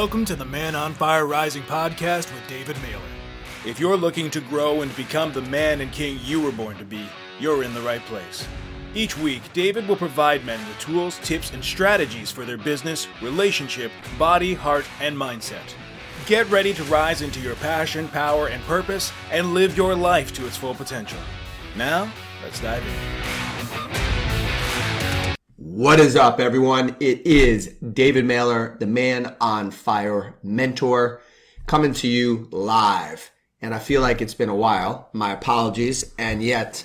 Welcome to the Man on Fire Rising podcast with David Mehler. If you're looking to grow and become the man and king you were born to be, you're in the right place. Each week, David will provide men with tools, tips, and strategies for their business, relationship, body, heart, and mindset. Get ready to rise into your passion, power, and purpose and live your life to its full potential. Now, let's dive in. What is up, everyone? It is David Mehler, the Man on Fire mentor, coming to you live. And I feel like it's been a while. My apologies. And yet,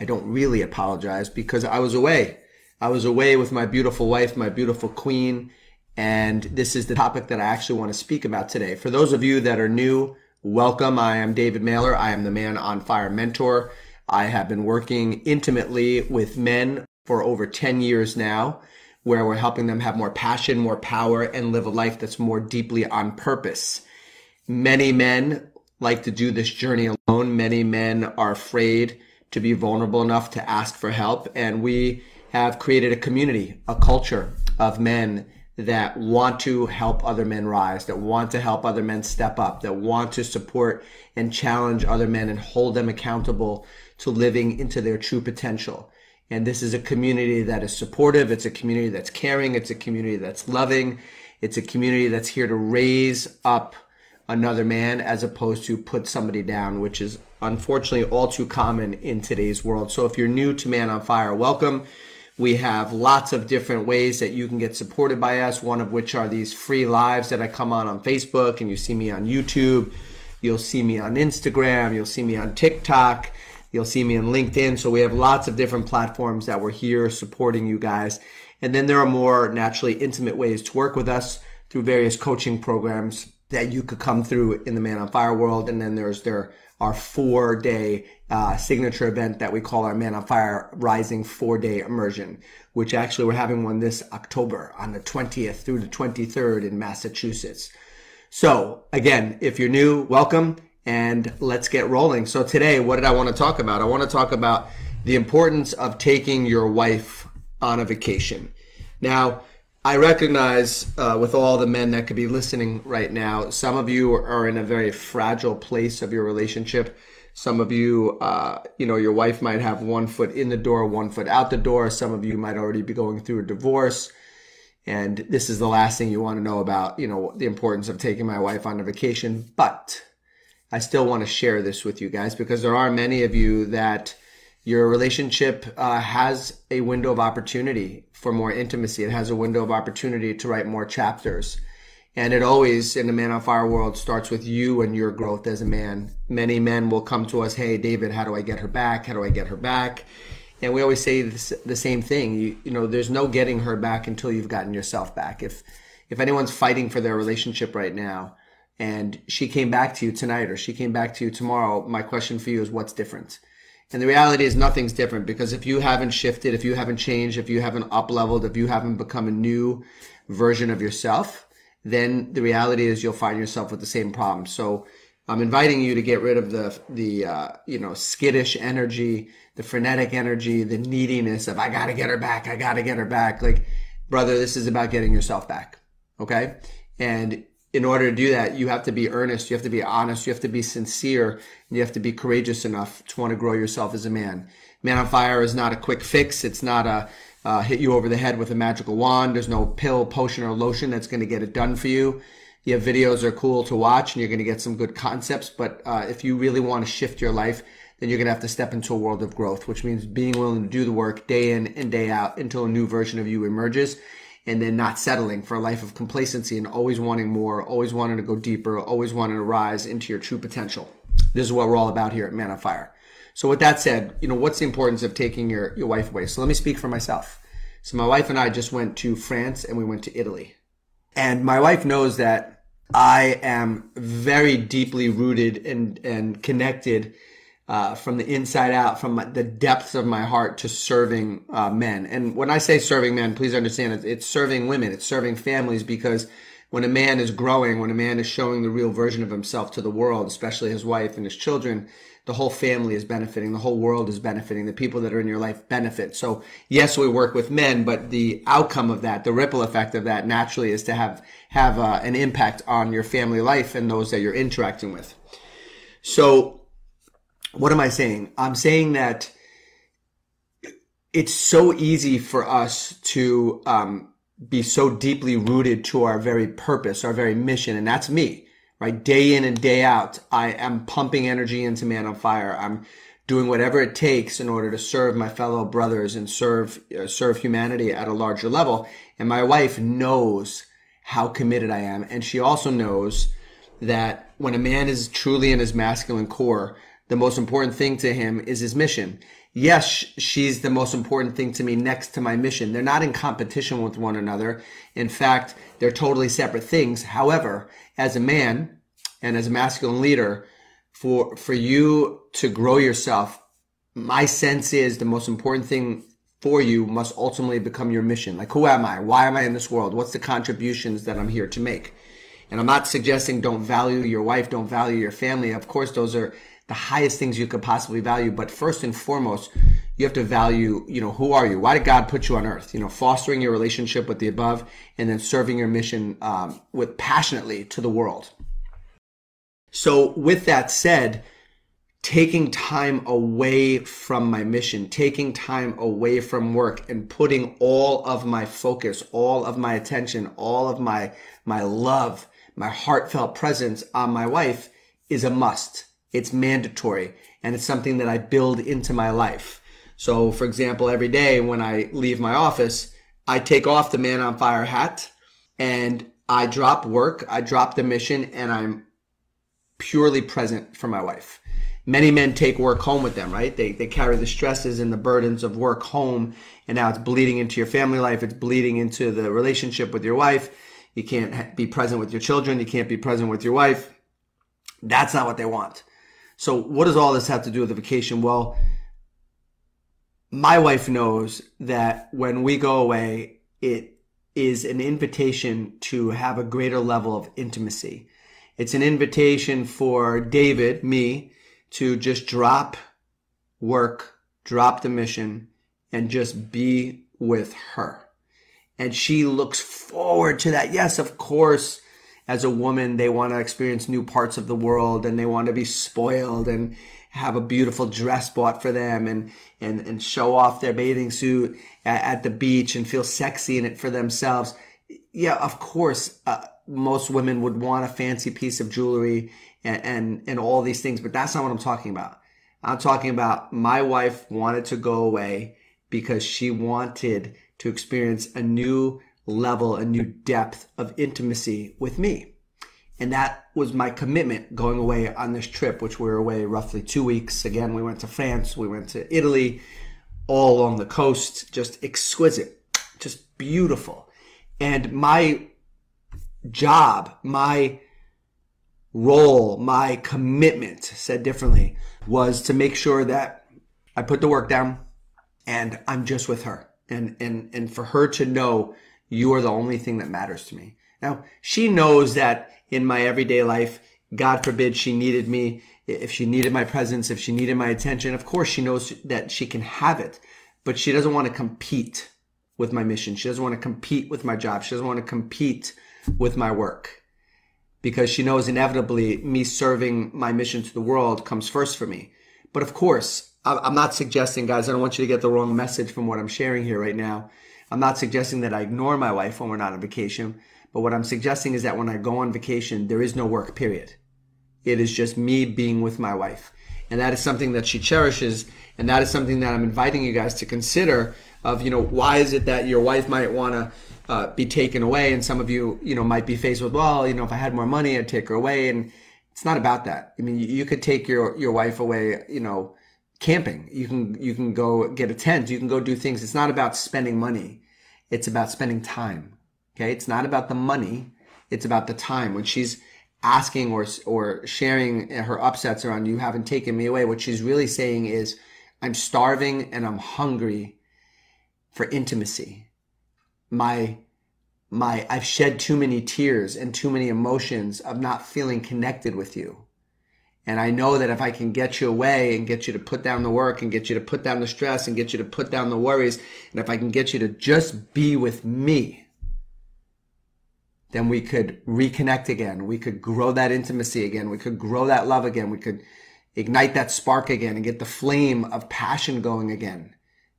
I don't really apologize because I was away. I was away with my beautiful wife, my beautiful queen. And this is the topic that I actually want to speak about today. For those of you that are new, welcome. I am David Mehler. I am the Man on Fire mentor. I have been working intimately with men for over 10 years now, where we're helping them have more passion, more power, and live a life that's more deeply on purpose. Many men like to do this journey alone. Many men are afraid to be vulnerable enough to ask for help. And we have created a community, a culture of men that want to help other men rise, that want to help other men step up, that want to support and challenge other men and hold them accountable to living into their true potential. And this is a community that is supportive. It's a community that's caring. It's a community that's loving. It's a community that's here to raise up another man as opposed to put somebody down, which is unfortunately all too common in today's world. So if you're new to Man on Fire, welcome. We have lots of different ways that you can get supported by us, one of which are these free lives that I come on on Facebook and you see me on YouTube. You'll see me on Instagram. You'll see me on TikTok. You'll see me on LinkedIn. So we have lots of different platforms that we're here supporting you guys. And then there are more naturally intimate ways to work with us through various coaching programs that you could come through in the Man on Fire world. And then there's there our four day uh, signature event that we call our Man on Fire Rising four day immersion, which actually we're having one this October on the 20th through the 23rd in Massachusetts. So again, if you're new, welcome and let's get rolling. So today, what did I want to talk about? I want to talk about the importance of taking your wife on a vacation. Now, I recognize uh, with all the men that could be listening right now, some of you are in a very fragile place of your relationship. Some of you, uh, you know, your wife might have one foot in the door, one foot out the door. Some of you might already be going through a divorce. And this is the last thing you want to know about, you know, the importance of taking my wife on a vacation. But I still want to share this with you guys because there are many of you that your relationship uh, has a window of opportunity for more intimacy. It has a window of opportunity to write more chapters. And it always, in the Man on Fire world, starts with you and your growth as a man. Many men will come to us, Hey, David, how do I get her back? How do I get her back? And we always say this, the same thing. You, you know, there's no getting her back until you've gotten yourself back. If, if anyone's fighting for their relationship right now, and she came back to you tonight or she came back to you tomorrow, my question for you is what's different? And the reality is nothing's different because if you haven't shifted, if you haven't changed, if you haven't up leveled, if you haven't become a new version of yourself, then the reality is you'll find yourself with the same problem. So I'm inviting you to get rid of the the uh, you know skittish energy, the frenetic energy, the neediness of I gotta get her back, I gotta get her back. Like, brother, this is about getting yourself back. Okay, and in order to do that, you have to be earnest, you have to be honest, you have to be sincere, and you have to be courageous enough to want to grow yourself as a man. Man on Fire is not a quick fix. It's not a uh, hit you over the head with a magical wand. There's no pill, potion, or lotion that's going to get it done for you. Yeah, videos are cool to watch, and you're going to get some good concepts. But uh, if you really want to shift your life, then you're going to have to step into a world of growth, which means being willing to do the work day in and day out until a new version of you emerges and then not settling for a life of complacency and always wanting more, always wanting to go deeper, always wanting to rise into your true potential. This is what we're all about here at Man on Fire. So with that said, you know, what's the importance of taking your, your wife away? So let me speak for myself. So my wife and I just went to France and we went to Italy. And my wife knows that I am very deeply rooted and, and connected uh, from the inside out, from the depths of my heart to serving uh, men. And when I say serving men, please understand it's, it's serving women, it's serving families because when a man is growing, when a man is showing the real version of himself to the world, especially his wife and his children, the whole family is benefiting. The whole world is benefiting. The people that are in your life benefit. So yes, we work with men, but the outcome of that, the ripple effect of that naturally is to have, have uh, an impact on your family life and those that you're interacting with. So what am I saying? I'm saying that it's so easy for us to, um, be so deeply rooted to our very purpose, our very mission. And that's me, right? Day in and day out, I am pumping energy into Man on Fire. I'm doing whatever it takes in order to serve my fellow brothers and serve, uh, serve humanity at a larger level. And my wife knows how committed I am. And she also knows that when a man is truly in his masculine core, the most important thing to him is his mission yes, she's the most important thing to me next to my mission. They're not in competition with one another. In fact, they're totally separate things. However, as a man and as a masculine leader, for, for you to grow yourself, my sense is the most important thing for you must ultimately become your mission. Like, who am I? Why am I in this world? What's the contributions that I'm here to make? And I'm not suggesting don't value your wife, don't value your family. Of course, those are the highest things you could possibly value. But first and foremost, you have to value, you know, who are you? Why did God put you on earth? You know, fostering your relationship with the above and then serving your mission um, with passionately to the world. So with that said, taking time away from my mission, taking time away from work and putting all of my focus, all of my attention, all of my, my love, my heartfelt presence on my wife is a must. It's mandatory and it's something that I build into my life. So, for example, every day when I leave my office, I take off the man on fire hat and I drop work, I drop the mission, and I'm purely present for my wife. Many men take work home with them, right? They, they carry the stresses and the burdens of work home, and now it's bleeding into your family life, it's bleeding into the relationship with your wife. You can't be present with your children, you can't be present with your wife. That's not what they want. So what does all this have to do with the vacation? Well, my wife knows that when we go away, it is an invitation to have a greater level of intimacy. It's an invitation for David, me, to just drop work, drop the mission, and just be with her. And she looks forward to that. Yes, of course, as a woman, they want to experience new parts of the world and they want to be spoiled and have a beautiful dress bought for them and, and, and show off their bathing suit at, at the beach and feel sexy in it for themselves. Yeah, of course, uh, most women would want a fancy piece of jewelry and, and, and all these things, but that's not what I'm talking about. I'm talking about my wife wanted to go away because she wanted to experience a new level, a new depth of intimacy with me. And that was my commitment going away on this trip, which we were away roughly two weeks. Again, we went to France, we went to Italy, all along the coast, just exquisite, just beautiful. And my job, my role, my commitment, said differently, was to make sure that I put the work down and I'm just with her. And, and, and for her to know you are the only thing that matters to me. Now, she knows that in my everyday life, God forbid she needed me, if she needed my presence, if she needed my attention, of course she knows that she can have it, but she doesn't want to compete with my mission. She doesn't want to compete with my job. She doesn't want to compete with my work because she knows inevitably me serving my mission to the world comes first for me. But of course, I'm not suggesting, guys, I don't want you to get the wrong message from what I'm sharing here right now I'm not suggesting that I ignore my wife when we're not on vacation, but what I'm suggesting is that when I go on vacation, there is no work, period. It is just me being with my wife. And that is something that she cherishes. And that is something that I'm inviting you guys to consider of, you know, why is it that your wife might want to uh, be taken away? And some of you, you know, might be faced with, well, you know, if I had more money, I'd take her away. And it's not about that. I mean, you, you could take your, your wife away, you know, camping. You can you can go get a tent. You can go do things. It's not about spending money. It's about spending time. Okay, it's not about the money. It's about the time. When she's asking or or sharing her upsets around you haven't taken me away, what she's really saying is, I'm starving and I'm hungry for intimacy. My my I've shed too many tears and too many emotions of not feeling connected with you. And I know that if I can get you away and get you to put down the work and get you to put down the stress and get you to put down the worries, and if I can get you to just be with me, then we could reconnect again. We could grow that intimacy again. We could grow that love again. We could ignite that spark again and get the flame of passion going again.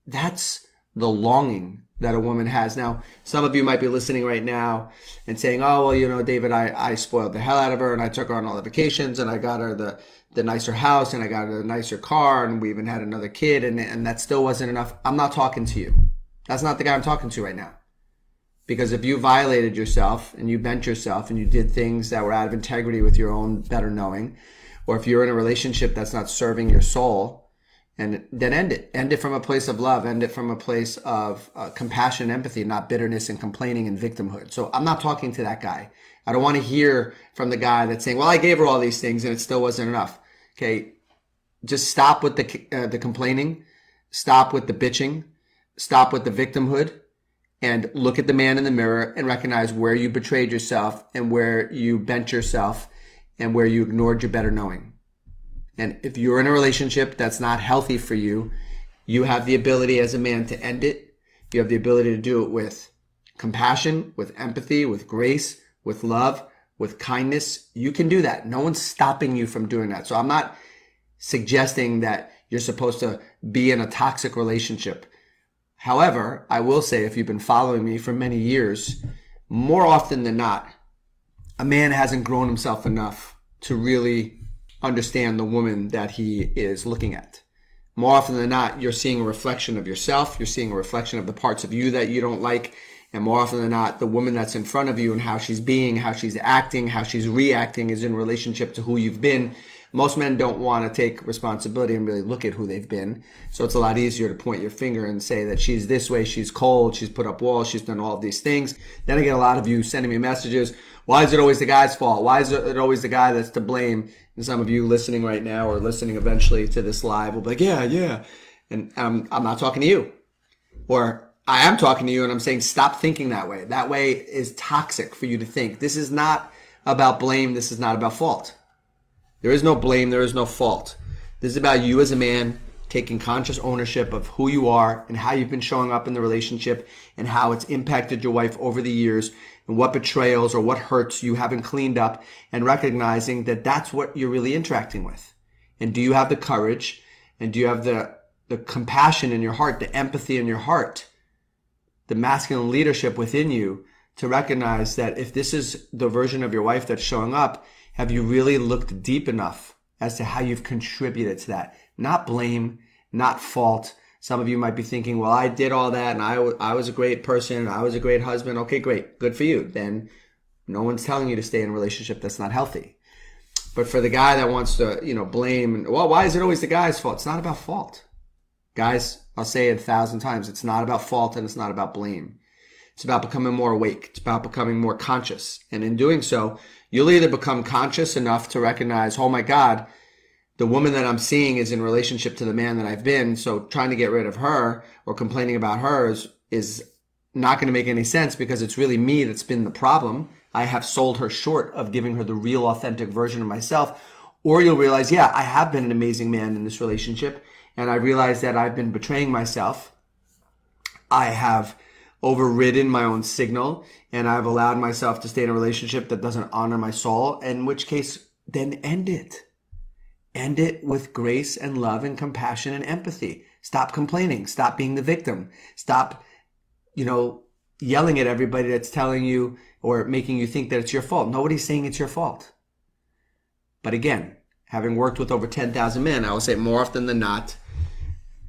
That's the longing that a woman has. Now, some of you might be listening right now and saying, "Oh, well, you know, David, I, I spoiled the hell out of her, and I took her on all the vacations, and I got her the the nicer house, and I got her the nicer car, and we even had another kid, and and that still wasn't enough." I'm not talking to you. That's not the guy I'm talking to right now. Because if you violated yourself and you bent yourself and you did things that were out of integrity with your own better knowing, or if you're in a relationship that's not serving your soul, and then end it. End it from a place of love. End it from a place of uh, compassion, empathy, not bitterness and complaining and victimhood. So I'm not talking to that guy. I don't want to hear from the guy that's saying, "Well, I gave her all these things and it still wasn't enough." Okay, just stop with the uh, the complaining. Stop with the bitching. Stop with the victimhood. And look at the man in the mirror and recognize where you betrayed yourself and where you bent yourself and where you ignored your better knowing. And if you're in a relationship that's not healthy for you, you have the ability as a man to end it. You have the ability to do it with compassion, with empathy, with grace, with love, with kindness. You can do that. No one's stopping you from doing that. So I'm not suggesting that you're supposed to be in a toxic relationship. However, I will say if you've been following me for many years, more often than not, a man hasn't grown himself enough to really understand the woman that he is looking at. More often than not, you're seeing a reflection of yourself. You're seeing a reflection of the parts of you that you don't like. And more often than not, the woman that's in front of you and how she's being, how she's acting, how she's reacting is in relationship to who you've been. Most men don't want to take responsibility and really look at who they've been. So it's a lot easier to point your finger and say that she's this way, she's cold, she's put up walls, she's done all of these things. Then I get a lot of you sending me messages. Why is it always the guy's fault? Why is it always the guy that's to blame? And some of you listening right now or listening eventually to this live will be like, yeah, yeah. And I'm, I'm not talking to you. Or I am talking to you and I'm saying, stop thinking that way. That way is toxic for you to think. This is not about blame. This is not about fault. There is no blame. There is no fault. This is about you as a man taking conscious ownership of who you are and how you've been showing up in the relationship and how it's impacted your wife over the years and what betrayals or what hurts you haven't cleaned up and recognizing that that's what you're really interacting with. And do you have the courage and do you have the, the compassion in your heart, the empathy in your heart, the masculine leadership within you to recognize that if this is the version of your wife that's showing up, have you really looked deep enough as to how you've contributed to that? Not blame, not fault, some of you might be thinking, well, I did all that and I, w- I was a great person. I was a great husband. Okay, great. Good for you. Then no one's telling you to stay in a relationship that's not healthy. But for the guy that wants to, you know, blame, well, why is it always the guy's fault? It's not about fault. Guys, I'll say it a thousand times. It's not about fault and it's not about blame. It's about becoming more awake. It's about becoming more conscious. And in doing so, you'll either become conscious enough to recognize, oh my God, the woman that I'm seeing is in relationship to the man that I've been. So trying to get rid of her or complaining about her is, is not going to make any sense because it's really me that's been the problem. I have sold her short of giving her the real authentic version of myself. Or you'll realize, yeah, I have been an amazing man in this relationship. And I realize that I've been betraying myself. I have overridden my own signal and I've allowed myself to stay in a relationship that doesn't honor my soul. In which case, then end it End it with grace and love and compassion and empathy. Stop complaining. Stop being the victim. Stop, you know, yelling at everybody that's telling you or making you think that it's your fault. Nobody's saying it's your fault. But again, having worked with over 10,000 men, I will say more often than not,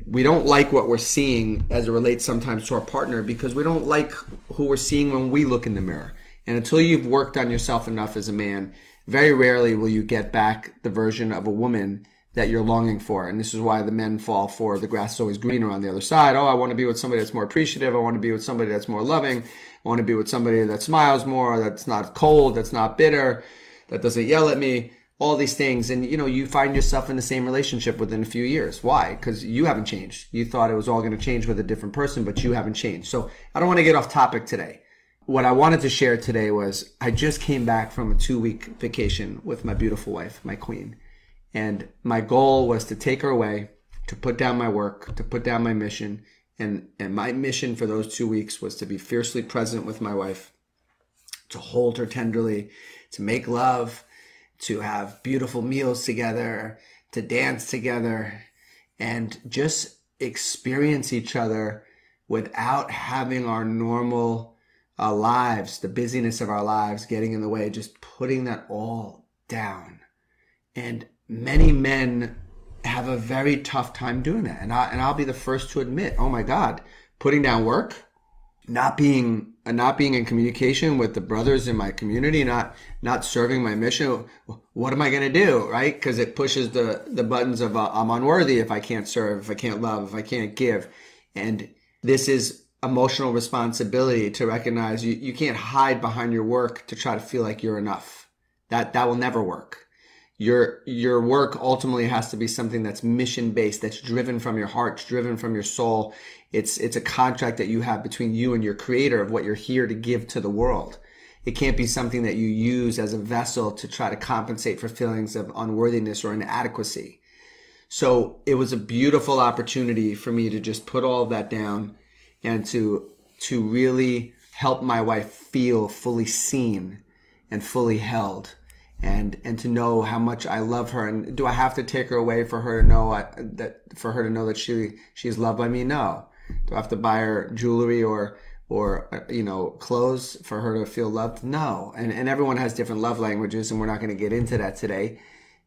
we don't like what we're seeing as it relates sometimes to our partner because we don't like who we're seeing when we look in the mirror. And until you've worked on yourself enough as a man, very rarely will you get back the version of a woman that you're longing for. And this is why the men fall for the grass is always greener on the other side. Oh, I want to be with somebody that's more appreciative. I want to be with somebody that's more loving. I want to be with somebody that smiles more, that's not cold, that's not bitter, that doesn't yell at me. All these things. And, you know, you find yourself in the same relationship within a few years. Why? Because you haven't changed. You thought it was all going to change with a different person, but you haven't changed. So I don't want to get off topic today. What I wanted to share today was I just came back from a two week vacation with my beautiful wife, my queen. And my goal was to take her away, to put down my work, to put down my mission. And, and my mission for those two weeks was to be fiercely present with my wife, to hold her tenderly, to make love, to have beautiful meals together, to dance together, and just experience each other without having our normal uh, lives, the busyness of our lives getting in the way, just putting that all down. And many men have a very tough time doing that. And, I, and I'll be the first to admit, oh my God, putting down work, not being not being in communication with the brothers in my community, not not serving my mission. What am I going to do, right? Because it pushes the the buttons of uh, I'm unworthy if I can't serve, if I can't love, if I can't give, and this is emotional responsibility to recognize you, you can't hide behind your work to try to feel like you're enough. That that will never work. Your your work ultimately has to be something that's mission based, that's driven from your heart, driven from your soul. It's it's a contract that you have between you and your creator of what you're here to give to the world. It can't be something that you use as a vessel to try to compensate for feelings of unworthiness or inadequacy. So it was a beautiful opportunity for me to just put all of that down and to to really help my wife feel fully seen and fully held and and to know how much I love her. And do I have to take her away for her to know I, that for her to know that she she's loved by me? No. Do I have to buy her jewelry or or uh, you know clothes for her to feel loved? No. And and everyone has different love languages and we're not going to get into that today.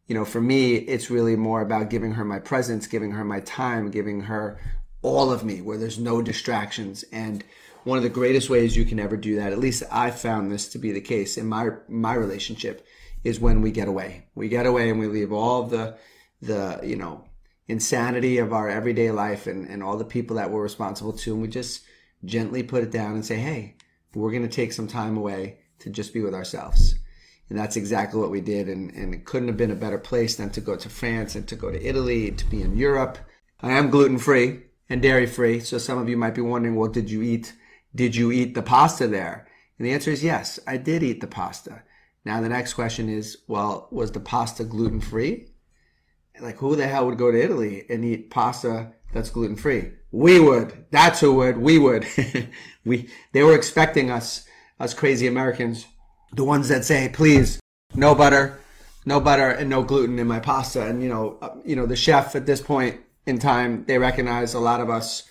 You know for me it's really more about giving her my presence giving her my time giving her all of me where there's no distractions. And one of the greatest ways you can ever do that at least i found this to be the case in my my relationship is when we get away. We get away and we leave all the the you know insanity of our everyday life and, and all the people that we're responsible to. And we just gently put it down and say hey we're going to take some time away to just be with ourselves. And that's exactly what we did. And, and it couldn't have been a better place than to go to france and to go to italy to be in europe. I am gluten free and dairy free. So some of you might be wondering, well, did you eat, did you eat the pasta there? And the answer is yes, I did eat the pasta. Now the next question is, well, was the pasta gluten free? Like who the hell would go to Italy and eat pasta that's gluten free? We would. That's who would. We would. we, they were expecting us, us crazy Americans, the ones that say, please, no butter, no butter and no gluten in my pasta. And you know, uh, you know, the chef at this point in time, they recognize a lot of us,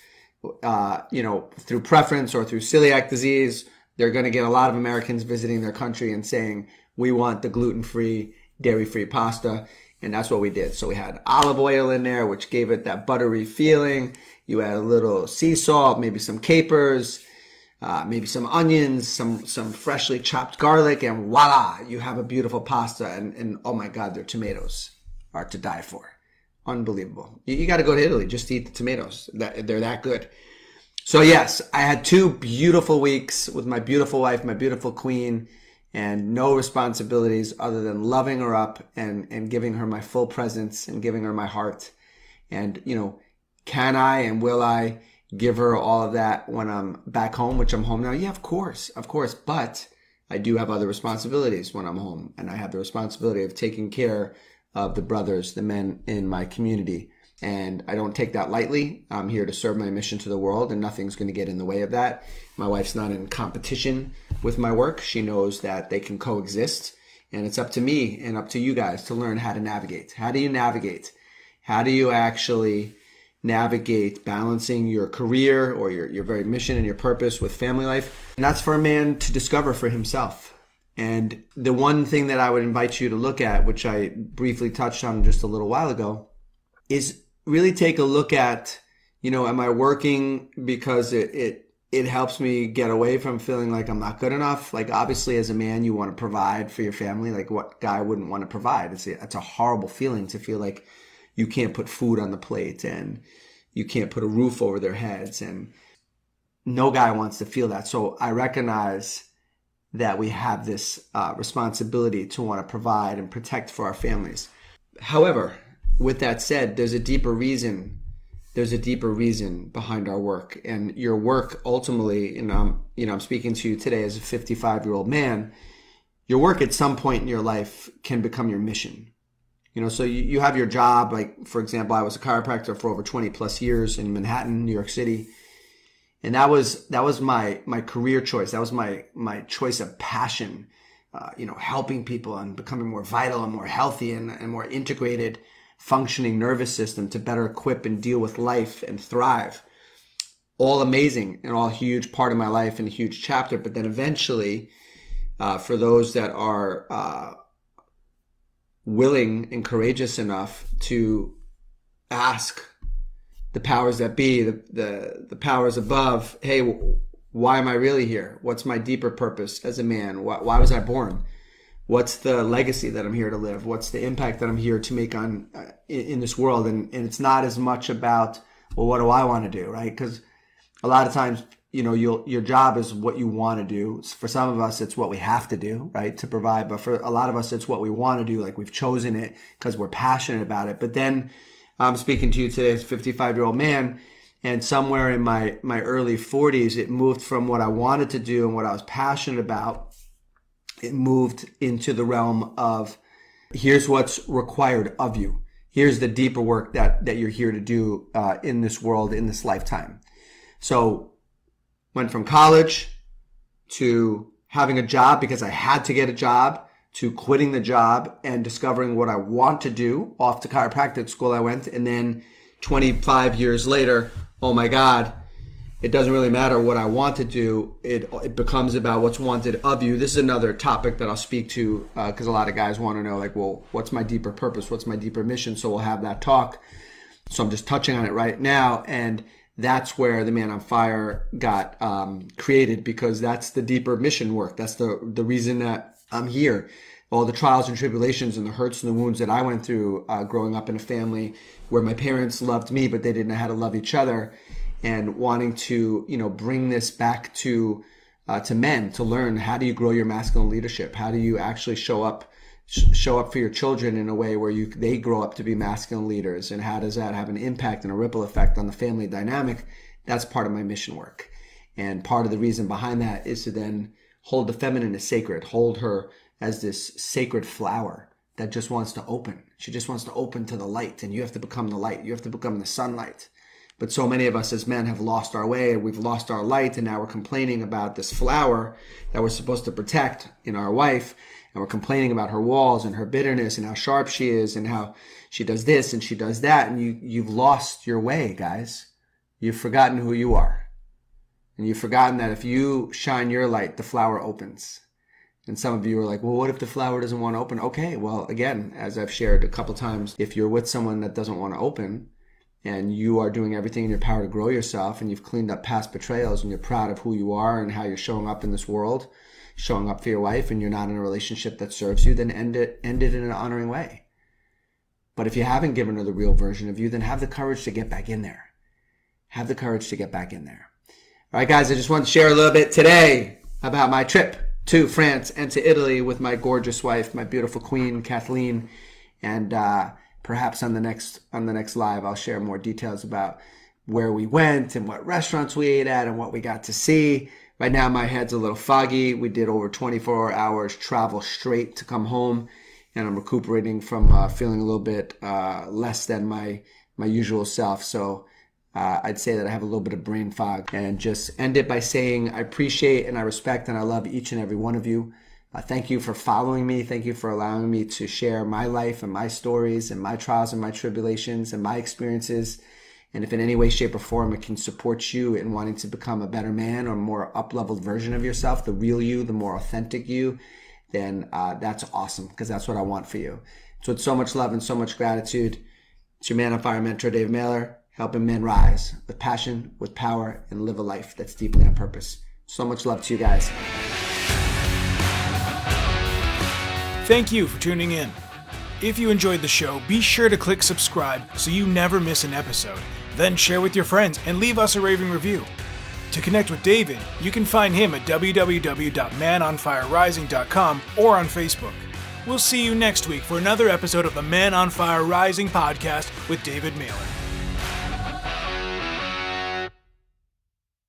uh, you know, through preference or through celiac disease. They're going to get a lot of Americans visiting their country and saying, we want the gluten free, dairy free pasta. And that's what we did. So we had olive oil in there, which gave it that buttery feeling. You add a little sea salt, maybe some capers, uh, maybe some onions, some some freshly chopped garlic, and voila, you have a beautiful pasta. And, and oh my God, their tomatoes are to die for unbelievable. You, you got to go to Italy just to eat the tomatoes. That, they're that good. So yes, I had two beautiful weeks with my beautiful wife, my beautiful queen, and no responsibilities other than loving her up and, and giving her my full presence and giving her my heart. And, you know, can I and will I give her all of that when I'm back home, which I'm home now? Yeah, of course, of course. But I do have other responsibilities when I'm home and I have the responsibility of taking care of the brothers, the men in my community. And I don't take that lightly. I'm here to serve my mission to the world, and nothing's going to get in the way of that. My wife's not in competition with my work. She knows that they can coexist. And it's up to me and up to you guys to learn how to navigate. How do you navigate? How do you actually navigate balancing your career or your, your very mission and your purpose with family life? And that's for a man to discover for himself. And the one thing that I would invite you to look at, which I briefly touched on just a little while ago, is really take a look at, you know, am I working because it, it, it helps me get away from feeling like I'm not good enough. Like obviously as a man, you want to provide for your family. Like what guy wouldn't want to provide? It's a, it's a horrible feeling to feel like you can't put food on the plate and you can't put a roof over their heads. And no guy wants to feel that. So I recognize that we have this uh, responsibility to want to provide and protect for our families. However, with that said, there's a deeper reason there's a deeper reason behind our work. And your work ultimately, and I'm, you know, I'm speaking to you today as a 55 year old man, your work at some point in your life can become your mission. You know, so you, you have your job, like, for example, I was a chiropractor for over 20 plus years in Manhattan, New York City. And that was, that was my, my career choice. That was my, my choice of passion, uh, you know, helping people and becoming more vital and more healthy and, and more integrated functioning nervous system to better equip and deal with life and thrive. All amazing and all huge part of my life and a huge chapter. But then eventually, uh, for those that are uh, willing and courageous enough to ask the powers that be, the, the, the powers above, hey, why am I really here? What's my deeper purpose as a man? Why, why was I born? what's the legacy that I'm here to live? What's the impact that I'm here to make on uh, in, in, this world? And, and it's not as much about well, what do I want to do, right? Because a lot of times, you know, your your job is what you want to do. For some of us, it's what we have to do, right, to provide. But for a lot of us, it's what we want to do. Like we've chosen it because we're passionate about it. But then I'm speaking to you today as a 55 year old man. And somewhere in my, my early 40s, it moved from what I wanted to do and what I was passionate about it moved into the realm of here's what's required of you. Here's the deeper work that, that you're here to do uh, in this world, in this lifetime. So went from college to having a job because I had to get a job to quitting the job and discovering what I want to do off to chiropractic school I went. And then 25 years later, oh my God, it doesn't really matter what I want to do. It, it becomes about what's wanted of you. This is another topic that I'll speak to because uh, a lot of guys want to know, like, well, what's my deeper purpose? What's my deeper mission? So we'll have that talk. So I'm just touching on it right now. And that's where the Man on Fire got um, created because that's the deeper mission work. That's the, the reason that I'm here. All the trials and tribulations and the hurts and the wounds that I went through uh, growing up in a family where my parents loved me, but they didn't know how to love each other and wanting to you know bring this back to uh, to men to learn how do you grow your masculine leadership? How do you actually show up sh- show up for your children in a way where you they grow up to be masculine leaders? And how does that have an impact and a ripple effect on the family dynamic? That's part of my mission work. And part of the reason behind that is to then hold the feminine as sacred hold her as this sacred flower that just wants to open she just wants to open to the light and you have to become the light you have to become the sunlight but so many of us as men have lost our way, we've lost our light, and now we're complaining about this flower that we're supposed to protect in our wife. And we're complaining about her walls and her bitterness and how sharp she is and how she does this and she does that. And you, you've lost your way, guys. You've forgotten who you are. And you've forgotten that if you shine your light, the flower opens. And some of you are like, well, what if the flower doesn't want to open? Okay, well, again, as I've shared a couple times, if you're with someone that doesn't want to open, and you are doing everything in your power to grow yourself and you've cleaned up past betrayals and you're proud of who you are and how you're showing up in this world, showing up for your wife and you're not in a relationship that serves you, then end it, end it in an honoring way. But if you haven't given her the real version of you, then have the courage to get back in there. Have the courage to get back in there. All right, guys, I just want to share a little bit today about my trip to France and to Italy with my gorgeous wife, my beautiful queen, Kathleen. And, uh, perhaps on the next on the next live I'll share more details about where we went and what restaurants we ate at and what we got to see. Right now my head's a little foggy. We did over 24 hours travel straight to come home and I'm recuperating from uh, feeling a little bit uh, less than my my usual self. So uh, I'd say that I have a little bit of brain fog and just end it by saying I appreciate and I respect and I love each and every one of you. Uh, thank you for following me. Thank you for allowing me to share my life and my stories and my trials and my tribulations and my experiences. And if in any way, shape, or form it can support you in wanting to become a better man or more up leveled version of yourself, the real you, the more authentic you, then uh, that's awesome because that's what I want for you. So, with so much love and so much gratitude, it's your man on fire mentor, Dave Mehler, helping men rise with passion, with power, and live a life that's deeply on purpose. So much love to you guys. Thank you for tuning in. If you enjoyed the show, be sure to click subscribe so you never miss an episode. Then share with your friends and leave us a raving review. To connect with David, you can find him at www.manonfirerising.com or on Facebook. We'll see you next week for another episode of the Man on Fire Rising podcast with David Mehler.